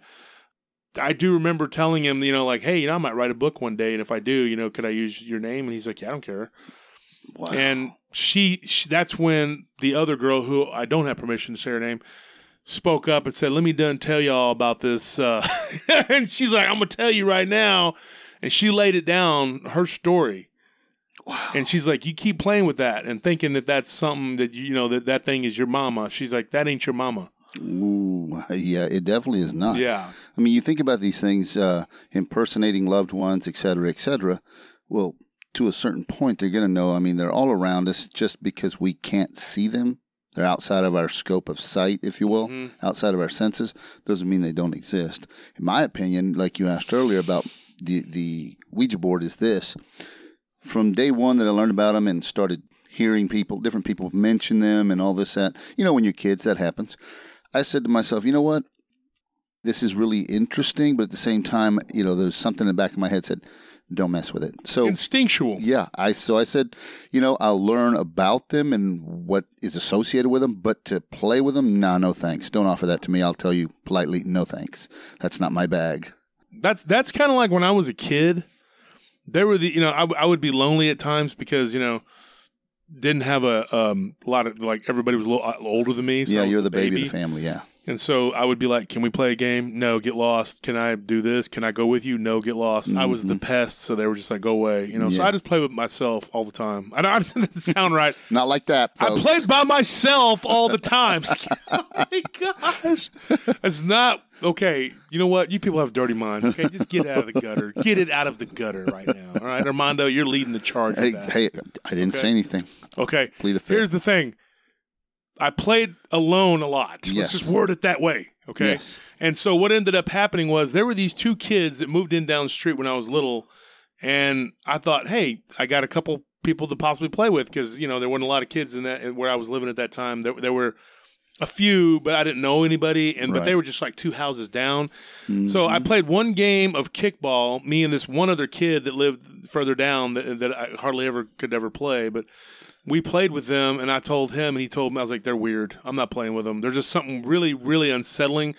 I do remember telling him, you know, like, hey, you know, I might write a book one day, and if I do, you know, could I use your name? And he's like, yeah, I don't care. Wow. And she, she, that's when the other girl, who I don't have permission to say her name, spoke up and said, "Let me done tell y'all about this." Uh, <laughs> and she's like, "I'm gonna tell you right now," and she laid it down her story. Wow. And she's like, "You keep playing with that and thinking that that's something that you know that that thing is your mama." She's like, "That ain't your mama." Ooh, <laughs> yeah, it definitely is not. Yeah. I mean, you think about these things, uh, impersonating loved ones, et cetera, et cetera. Well, to a certain point, they're going to know. I mean, they're all around us just because we can't see them. They're outside of our scope of sight, if you will, outside of our senses. Doesn't mean they don't exist. In my opinion, like you asked earlier about the, the Ouija board, is this. From day one that I learned about them and started hearing people, different people mention them and all this, that, you know, when you're kids, that happens. I said to myself, you know what? This is really interesting, but at the same time, you know, there's something in the back of my head said, don't mess with it. So Instinctual. yeah, I so I said, you know, I'll learn about them and what is associated with them, but to play with them, nah, no thanks. Don't offer that to me. I'll tell you politely, no thanks. That's not my bag. That's that's kind of like when I was a kid. There were the you know I, I would be lonely at times because you know didn't have a um, lot of like everybody was a little uh, older than me. So yeah, you're the baby, of the family. Yeah, And so I would be like, "Can we play a game? No, get lost. Can I do this? Can I go with you? No, get lost." I was the pest, so they were just like, "Go away," you know. So Mm-hmm. I just play with myself all the time. I don't, I <laughs> that sound right. not like that. I folks. played by myself all the time. Oh <laughs> <laughs> my gosh, it's not okay. You know what? You people have dirty minds. Okay, just get out of the gutter. Get it out of the gutter right now. All right, Armando, you're leading the charge. Hey, hey, I didn't Okay. say anything. Okay. Plead the fifth. Here's the thing. I played alone a lot. <laughs> Yes. Let's just word it that way. Okay. Yes. And so what ended up happening was there were these two kids that moved in down the street when I was little, and I thought, hey, I got a couple people to possibly play with because you know there weren't a lot of kids in that where I was living at that time. There, there were a few, but I didn't know anybody, and but they were just like two houses down. So I mm-hmm. played one game of kickball. Me and this one other kid that lived further down that, that I hardly ever could ever play, but we played with them, and I told him, and he told me, I was like, they're weird. I'm not playing with them. There's just something really, really unsettling.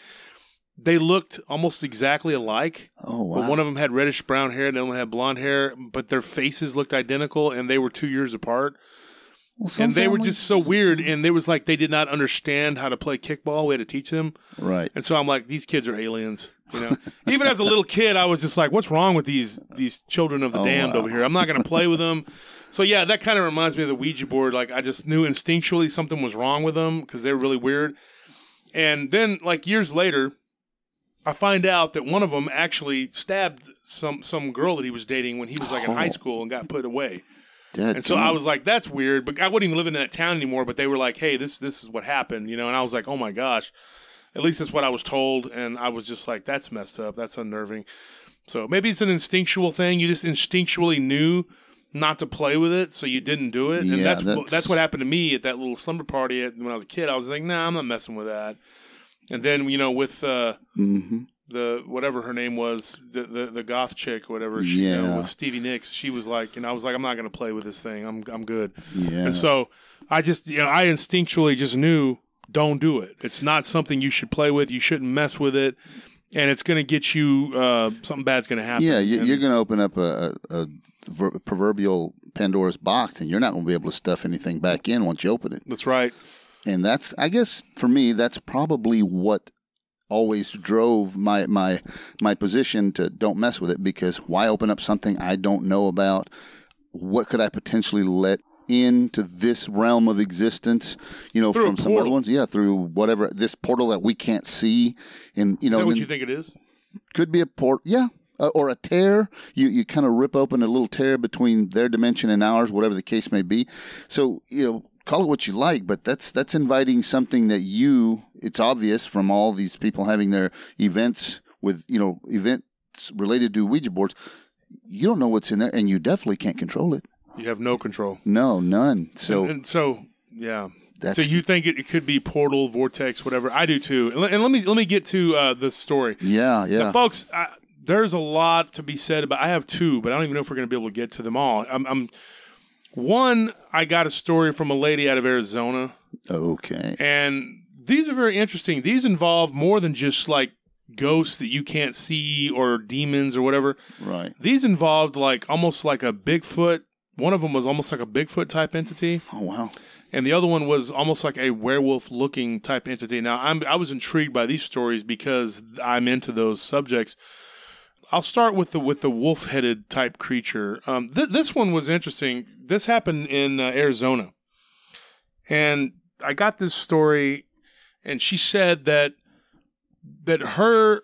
They looked almost exactly alike. Oh wow. But one of them had reddish brown hair, the other one had blonde hair, but their faces looked identical, and they were two years apart. Well, and they were just so weird. And they was like they did not understand how to play kickball. We had to teach them. right. And so I'm like, these kids are aliens. You know, <laughs> even as a little kid, I was just like, what's wrong with these these children of the Oh, damned wow. over here? I'm not going to play with them. <laughs> So yeah, that kind of reminds me of the Ouija board. Like I just knew instinctually something was wrong with them because they were really weird. And then like years later, I find out that one of them actually stabbed some some girl that he was dating when he was like in high Oh. school and got put away. Dead. And so I was like, that's weird. But I wouldn't even live in that town anymore. But they were like, hey, this this is what happened, you know. And I was like, oh my gosh. At least that's what I was told. And I was just like, that's messed up. That's unnerving. So maybe it's an instinctual thing. You just instinctually knew not to play with it, so you didn't do it. Yeah, and that's that's- that's what happened to me at that little slumber party at, when I was a kid. I was like, nah, I'm not messing with that. And then you know with uh, hmm the whatever her name was, the the, the goth chick, or whatever, she, you know, with Stevie Nicks, she was like, and I was like, I'm not going to play with this thing. I'm I'm good. Yeah. And so I just, you know, I instinctually just knew, don't do it. It's not something you should play with. You shouldn't mess with it, and it's going to get you uh, something bad's going to happen. yeah, you, you're going to open up a, a, a proverbial Pandora's box, and you're not going to be able to stuff anything back in once you open it. That's right. And that's, I guess, for me, that's probably what always drove my my my position to don't mess with it because why open up something I don't know about? What could I potentially let into this realm of existence? You know, Through from some other ones, yeah, through whatever this portal that we can't see, and you know, Is that what then- you think it is? could be a port, yeah, uh, or a tear. You you kind of rip open a little tear between their dimension and ours, whatever the case may be. So you know, call it what you like, but that's that's inviting something that you. It's obvious from all these people having their events with you know events related to Ouija boards. You don't know what's in there, and you definitely can't control it. You have no control. No, none. So and, and so yeah. that's so you think it, it could be portal, vortex, whatever? I do too. And, let- and let me let me get to uh, the story. yeah, yeah. Now, folks, I, there's a lot to be said about. I have two, but I don't even know if we're going to be able to get to them all. I'm, I'm one. I got a story from a lady out of Arizona, Okay. and these are very interesting. These involve more than just like ghosts that you can't see or demons or whatever. Right. These involved like almost like a Bigfoot. One of them was almost like a Bigfoot type entity Oh wow. and the other one was almost like a werewolf looking type entity. Now, I'm I was intrigued by these stories because I'm into those subjects. I'll start with the with the wolf headed type creature. Um, th- this one was interesting. This happened in uh, Arizona, and I got this story, and she said that that her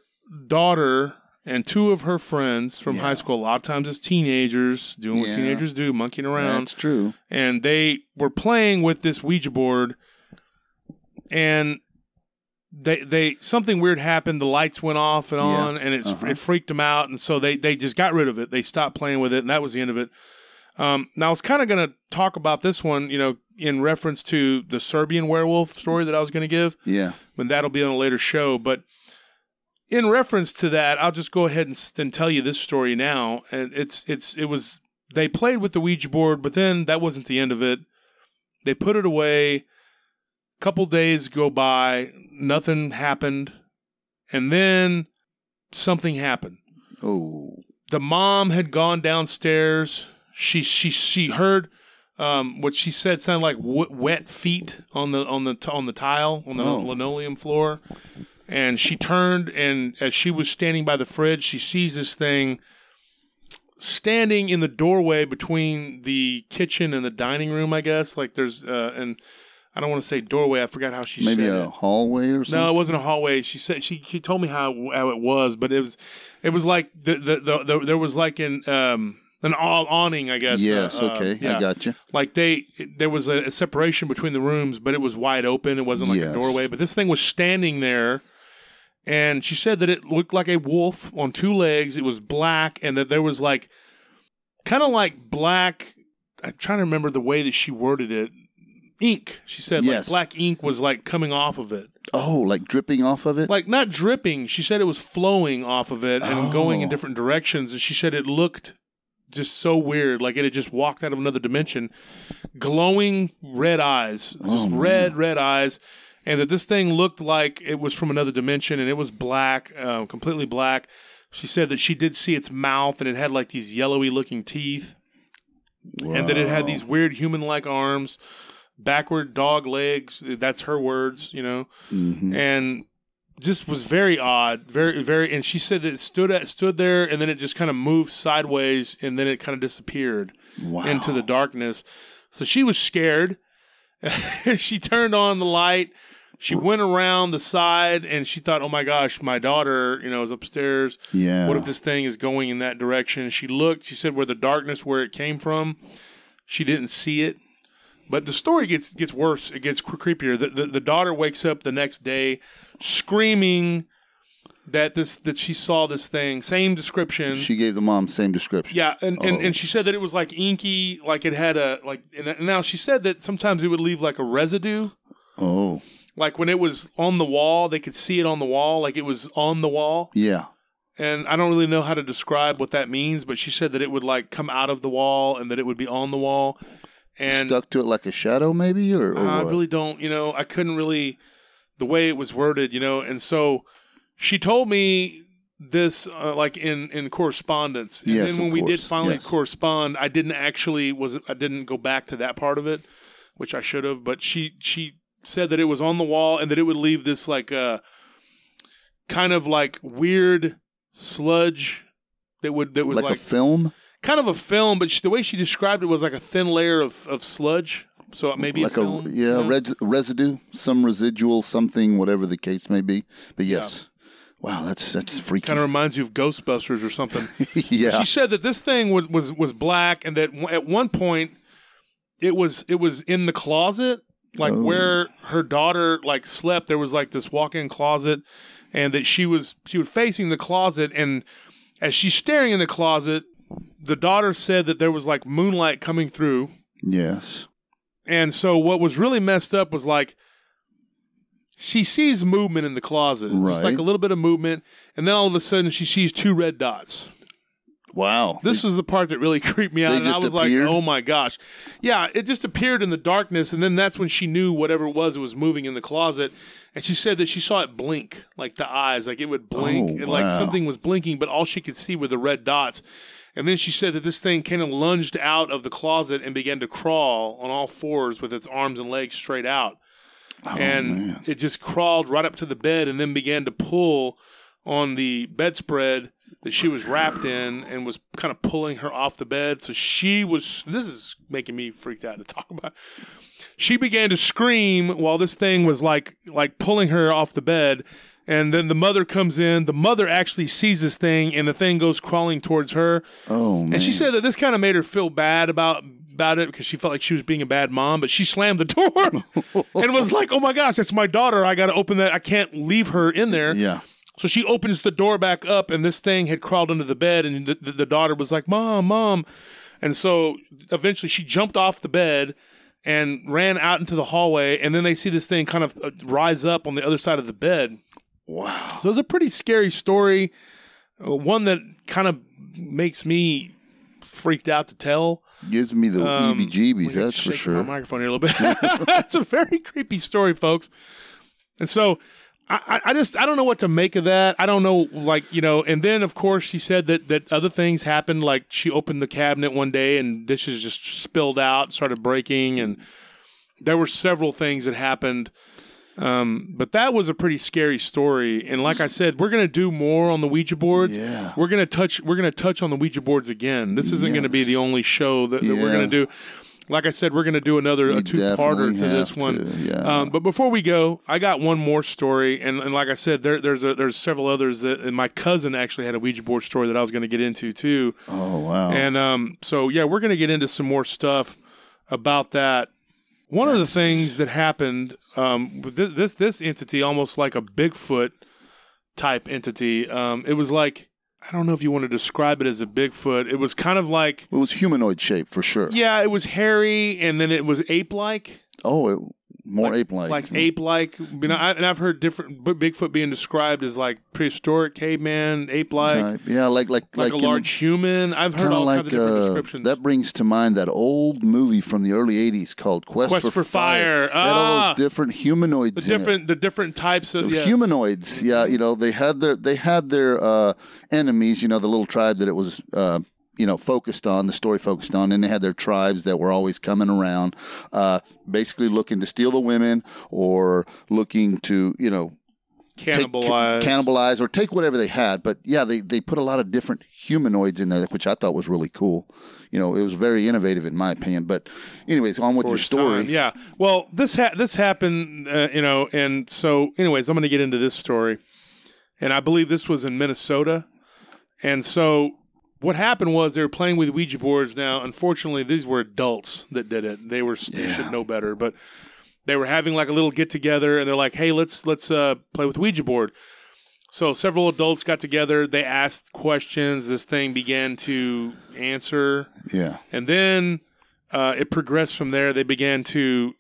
daughter and two of her friends from Yeah. high school, a lot of times as teenagers, doing what Yeah. teenagers do, monkeying around That's true. and they were playing with this Ouija board, and they they something weird happened. The lights went off and Yeah. on, and it's, Uh-huh. it freaked them out, and so they they just got rid of it. They stopped playing with it, and that was the end of it. Um, now I was kind of going to talk about this one, you know, in reference to the Serbian werewolf story that I was going to give, Yeah. but that'll be on a later show. But in reference to that, I'll just go ahead and, and tell you this story now. And it's it's it was they played with the Ouija board, but then that wasn't the end of it. They put it away. Couple days go by, nothing happened, and then something happened. Oh. The mom had gone downstairs. She she she heard um, what she said sounded like w- wet feet on the on the t- on the tile on the Oh. linoleum floor, and she turned and as she was standing by the fridge, she sees this thing standing in the doorway between the kitchen and the dining room. I guess like there's uh, and I don't want to say doorway. I forgot how she said it. Maybe said a it. hallway or something. No, it wasn't a hallway. She said she she told me how how it was, but it was it was like the the, the, the there was like an um an aw- awning, I guess. Yes. uh, uh, okay. yeah. I got you. Like they there was a, a separation between the rooms, but it was wide open. It wasn't like Yes. a doorway, but this thing was standing there. And she said that it looked like a wolf on two legs. It was black, and that there was like kind of like black. I'm trying to remember the way that she worded it. Ink. She said Yes. like black ink was like coming off of it Oh, like dripping off of it. like not dripping. She said it was flowing off of it and going in Oh. different directions. And she said it looked just so weird, like it had just walked out of another dimension. Glowing red eyes, just Oh, red, red eyes, and that this thing looked like it was from another dimension, and it was black, uh, completely black. She said that she did see its mouth, and it had like these yellowy looking teeth. and that it had these weird human-like arms, backward dog legs. That's her words, you know, Mhm. and just was very odd, very very. And she said that it stood at stood there, and then it just kind of moved sideways, and then it kind of disappeared Wow. into the darkness. So she was scared. <laughs> she turned on the light. She went around the side and she thought, "Oh my gosh, my daughter, you know, is upstairs. Yeah. What if this thing is going in that direction?" She looked. She said, "Where the darkness, where it came from, she didn't see it." But the story gets gets worse. It gets creepier. The, the the daughter wakes up the next day, screaming that this that she saw this thing. Same description. She gave the mom same description. Yeah, and, and, Oh. and she said that it was like inky, like it had a like. And now she said that sometimes it would leave like a residue, Oh. like when it was on the wall, they could see it on the wall, like it was on the wall. Yeah. And I don't really know how to describe what that means, but she said that it would like come out of the wall and that it would be on the wall. And Stuck to it like a shadow, maybe, or, or I what? really don't, you know, I couldn't really the way it was worded, you know, and so she told me this uh, like in in correspondence, and Yes, then when of we did course, finally yes. correspond, I didn't actually was I didn't go back to that part of it, which I should have. But she she said that it was on the wall and that it would leave this like uh kind of like weird sludge that would that was like, like, a film, kind of a film, but she, the way she described it was like a thin layer of, of sludge. So maybe like a a, yeah you know? res- residue, some residual, something, whatever the case may be. But yes, wow, that's that's freaky. kind of reminds you of Ghostbusters or something. <laughs> yeah. She said that this thing was, was was black, and that at one point it was it was in the closet, like Oh. where her daughter like slept. There was like this walk-in closet, and that she was she was facing the closet, and as she's staring in the closet, the daughter said that there was like moonlight coming through, yes. and so what was really messed up was like she sees movement in the closet, just like a little bit of movement, and then all of a sudden she sees two red dots. Wow. This is the part that really <laughs> creeped me out. And I was appeared? like, oh my gosh. Yeah, it just appeared in the darkness. And then that's when she knew whatever it was, it was moving in the closet. And she said that she saw it blink, like the eyes, like it would blink. Oh, and like something was blinking, but all she could see were the red dots. And then she said that this thing kind of lunged out of the closet and began to crawl on all fours with its arms and legs straight out. Oh, and man. it just crawled right up to the bed and then began to pull on the bedspread that she was wrapped in and was kind of pulling her off the bed. So she was, this is making me freaked out to talk about. She began to scream while this thing was like, like pulling her off the bed. And then the mother comes in. The mother actually sees this thing, and the thing goes crawling towards her. oh man. And she said that this kind of made her feel bad about about it because she felt like she was being a bad mom. But she slammed the <laughs> door and was <laughs> like, "Oh my gosh, that's my daughter! I got to open that. I can't leave her in there." yeah. So she opens the door back up, and this thing had crawled under the bed, and the, the, the daughter was like, "Mom, mom," and so eventually she jumped off the bed and ran out into the hallway, and then they see this thing kind of uh, rise up on the other side of the bed. Wow. So it's a pretty scary story, uh, one that kind of makes me freaked out to tell. Gives me the Um, Let that's for sure. My microphone here a little bit. <laughs> it's a very creepy story, folks. And so I, I- I just I don't know what to make of that. I don't know, like you know. And then of course she said that that other things happened. Like she opened the cabinet one day and dishes just spilled out, started breaking, and there were several things that happened. Um, but that was a pretty scary story. And like I said, we're gonna do more on the Ouija boards. Yeah. We're gonna touch. We're gonna touch on the Ouija boards again. This isn't gonna be the only show that, that we're gonna do. Like I said, we're gonna do another a two parter to this one. to, yeah. Um, but before we go, I got one more story, and, and like I said, there, there's a, there's several others that. And my cousin actually had a Ouija board story that I was going to get into too. Oh wow. And um, so yeah, we're going to get into some more stuff about that. One of the things that happened um, with this, this this entity, almost like a Bigfoot type entity. Um, it was like I don't know if you want to describe it as a Bigfoot. It was kind of like it was humanoid shape for sure. yeah, it was hairy, and then it was ape like. Oh, it, more ape like. like ape like. You know, I, and I've heard different Bigfoot being described as like prehistoric caveman, ape like. Yeah, like like like, like a the- large human. I've heard all of like kinds of different uh, descriptions. that brings to mind that old movie from the early '80s called Quest, Quest for Fire. They had all Ah. those different humanoids. the different the different types of yes. humanoids. Yeah, you know they had their they had their uh, enemies. You know the little tribe that it was uh, you know focused on the story focused on and they had their tribes that were always coming around uh, basically looking to steal the women or looking to you know take- Cannibalize. cannibalize or take whatever they had but yeah they, they put a lot of different humanoids in there which i thought was really cool you know it was very innovative in my opinion but anyways on with for your story time. Yeah. Well, this ha- this happened, uh, you know, and so, anyways, I'm going to get into this story, and I believe this was in Minnesota, and so what happened was they were playing with Ouija boards. Now, unfortunately, these were adults that did it. They were they Yeah. should know better, but they were having like a little get together, and they're like, "Hey, let's let's uh, play with Ouija board." So several adults got together. They asked questions. This thing began to answer. yeah And then uh, it progressed from there. They began to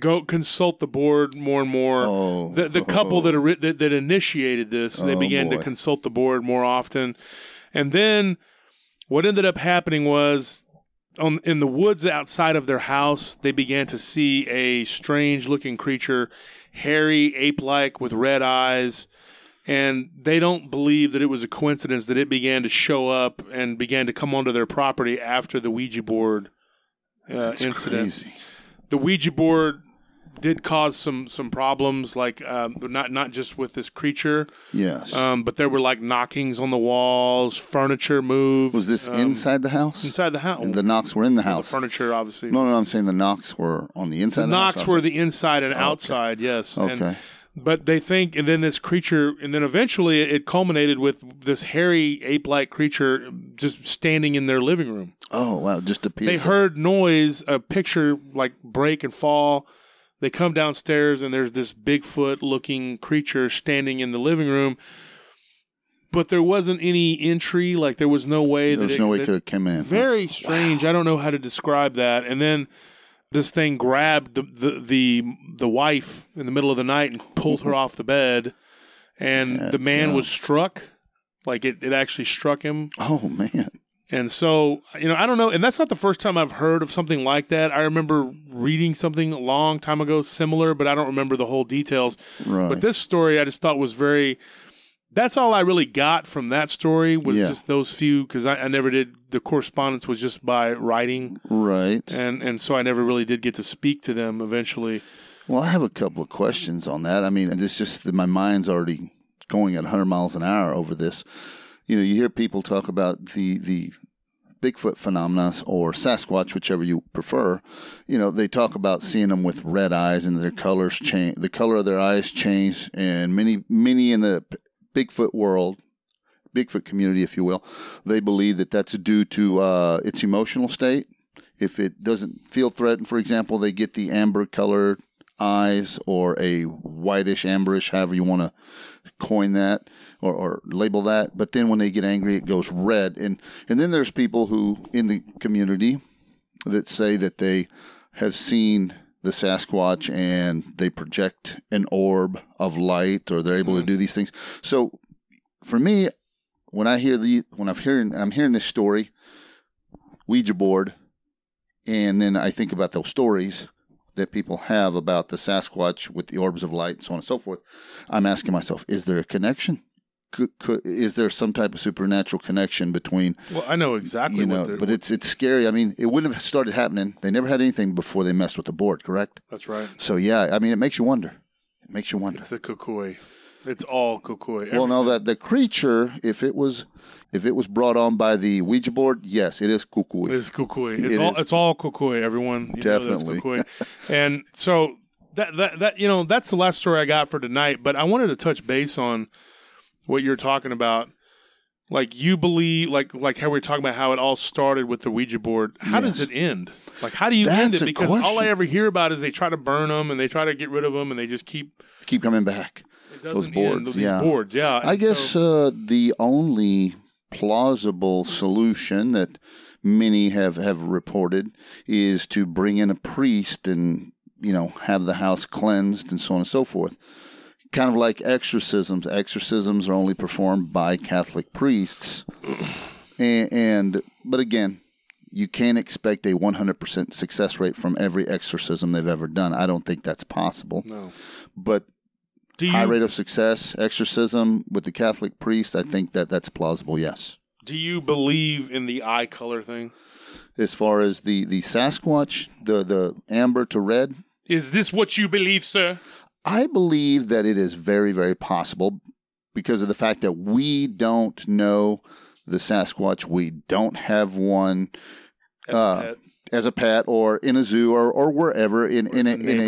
go consult the board more and more. oh The, the couple that, that that initiated this, they Oh, began to consult the board more often. And then what ended up happening was on in the woods outside of their house, they began to see a strange looking creature, hairy, ape like with red eyes. And they don't believe that it was a coincidence that it began to show up and began to come onto their property after the Ouija board uh, incident crazy. the Ouija board did cause some some problems, like um, not not just with this creature, yes um, but there were like knockings on the walls, furniture moved. was this um, inside the house inside the house? And the knocks were in the the house furniture, obviously. no no i'm saying the knocks were on the inside the of the knocks house were the inside and outside. Yes. And- okay but they think, and then this creature, and then eventually it culminated with this hairy ape-like creature just standing in their living room. oh wow just appeared they heard noise, a picture like break and fall. They come downstairs and there's this Bigfoot looking creature standing in the living room. But there wasn't any entry, like there was no way that there's it, no way it could have come in very strange. I don't know how to describe that. And then this thing grabbed the, the the the wife in the middle of the night and pulled her off the bed. And <laughs> the man God. was struck. Like it, it actually struck him. oh man And so, you know, I don't know. And that's not the first time I've heard of something like that. I remember reading something a long time ago similar, but I don't remember the whole details. right But this story I just thought was very. That's all I really got from that story was Yeah. just those few because I, I never did. The correspondence was just by writing, right and and so I never really did get to speak to them eventually. Well, I have a couple of questions on that. I mean, it's just that my mind's already going at 100 miles an hour over this. You know, you hear people talk about the the Bigfoot phenomena or Sasquatch, whichever you prefer. You know, they talk about seeing them with red eyes and their colors change, the color of their eyes change, and many many in the Bigfoot world. Bigfoot community, if you will, they believe that that's due to uh, its emotional state. If it doesn't feel threatened, for example, they get the amber colored eyes or a whitish amberish, however you want to coin that or, or label that. But then when they get angry, it goes red. And and then there's people who in the community that say that they have seen the Sasquatch and they project an orb of light or they're able to mm-hmm. do these things. So for me, when I hear the when I'm hearing I'm hearing this story, Ouija board, and then I think about those stories that people have about the Sasquatch with the orbs of light and so on and so forth. I'm asking myself, is there a connection? Could, could, is there some type of supernatural connection between Well, I know exactly you know? But it's it's scary. I mean, it wouldn't have started happening. They never had anything before they messed with the board, correct? that's right. So yeah, I mean, it makes you wonder. It makes you wonder. It's the kukui. It's all kukui. Well, no, that the creature, if it was, if it was brought on by the Ouija board, yes, it is kukui. It's kukui. It's It all is. it's all kukui. Everyone, you Definitely. kukui. and so that that that you know that's the last story I got for tonight. But I wanted to touch base on what you're talking about. Like you believe, like like how we are talking about how it all started with the Ouija board. How does it end? Like how do you end it? Because all I ever hear about is they try to burn them and they try to get rid of them and they just keep Keep coming back. Those boards, end. Yeah. boards, yeah. I And guess so- uh, the only plausible solution that many have, have reported is to bring in a priest and you know have the house cleansed and so on and so forth. Kind of like exorcisms. Exorcisms are only performed by Catholic priests, <clears throat> and, and but again, you can't expect a 100% success rate from every exorcism they've ever done. I don't think that's possible. no. But Do high rate of success exorcism with the catholic priest i think that that's plausible yes Do you believe in the eye color thing? As far as the the Sasquatch, the the amber to red, Is this what you believe, sir? I believe that it is very, very possible because of the fact that we don't know the Sasquatch. We don't have one As a Uh, pet? as a pet or in a zoo or, or wherever in, in, a, a in,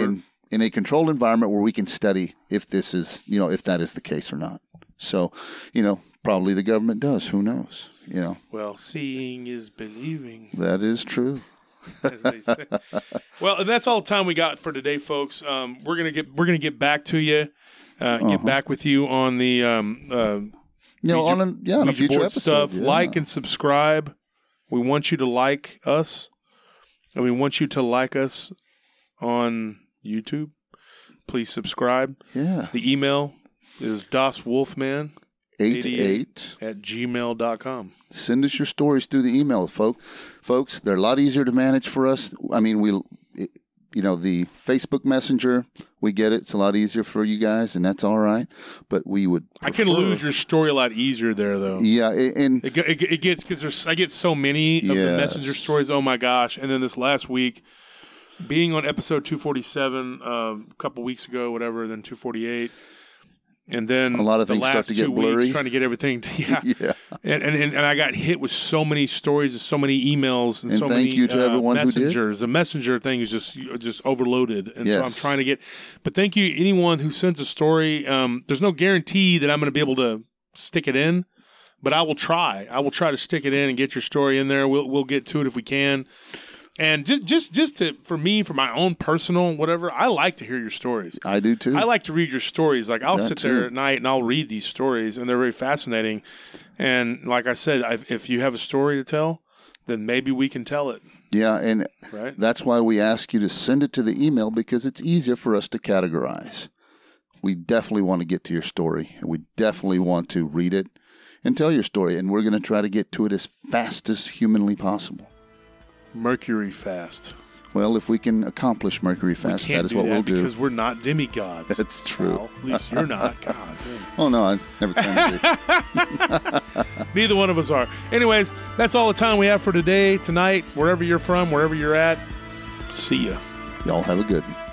a, in a controlled environment where we can study if this is, you know, if that is the case or not. So, you know, probably the government does. Who knows? You know, Well, seeing is believing, that is true. <laughs> as they say. well, and that's all the time we got for today, folks. Um, we're gonna get we're gonna get back to you, uh, Uh-huh. get back with you on the um, uh, You know, Ouija- on a, yeah, on a future episode. stuff. yeah. Like and subscribe. We want you to like us, and we want you to like us on YouTube. Please subscribe. yeah, The email is doswolfman eight eight. at gmail.com. Send us your stories through the email, folk. Folks, they're a lot easier to manage for us. I mean, we, you know, the Facebook Messenger, we get it. It's a lot easier for you guys, and that's all right. But we would. I can lose your story a lot easier there, though. Yeah, and It, it, it gets because there's I get so many of the messenger stories. Oh my gosh! And then this last week, being on episode 247 uh, a couple weeks ago, whatever, then 248, and then A lot of the things start last to get blurry. Trying to get everything. To, <laughs> yeah. <laughs> yeah, And, and and and I got hit with so many stories and so many emails and, And so thank many you to uh, everyone who did. messengers. The messenger thing is just just overloaded, and so I'm trying to get. But thank you anyone who sends a story. Um, there's no guarantee that I'm going to be able to stick it in, but I will try. I will try to stick it in and get your story in there. We'll we'll get to it if we can. And just just just to for me for my own personal whatever, I like to hear your stories. I do too. I like to read your stories. Like I'll That sit there at night and I'll read these stories, and they're very fascinating. And like I said, I, if you have a story to tell, then maybe we can tell it. yeah, and Right? that's why we ask you to send it to the email because it's easier for us to categorize. We definitely want to get to your story, and we definitely want to read it and tell your story, and we're going to try to get to it as fast as humanly possible. Mercury fast. Well, if we can accomplish Mercury fast, that is what that we'll do. because we're not demigods. <laughs> That's true. Sal. At least you're not. <laughs> God. damn. Oh no, I never claimed to be. <laughs> Neither one of us are. Anyways, that's all the time we have for today, tonight, wherever you're from, wherever you're at. See ya. Y'all have a good one.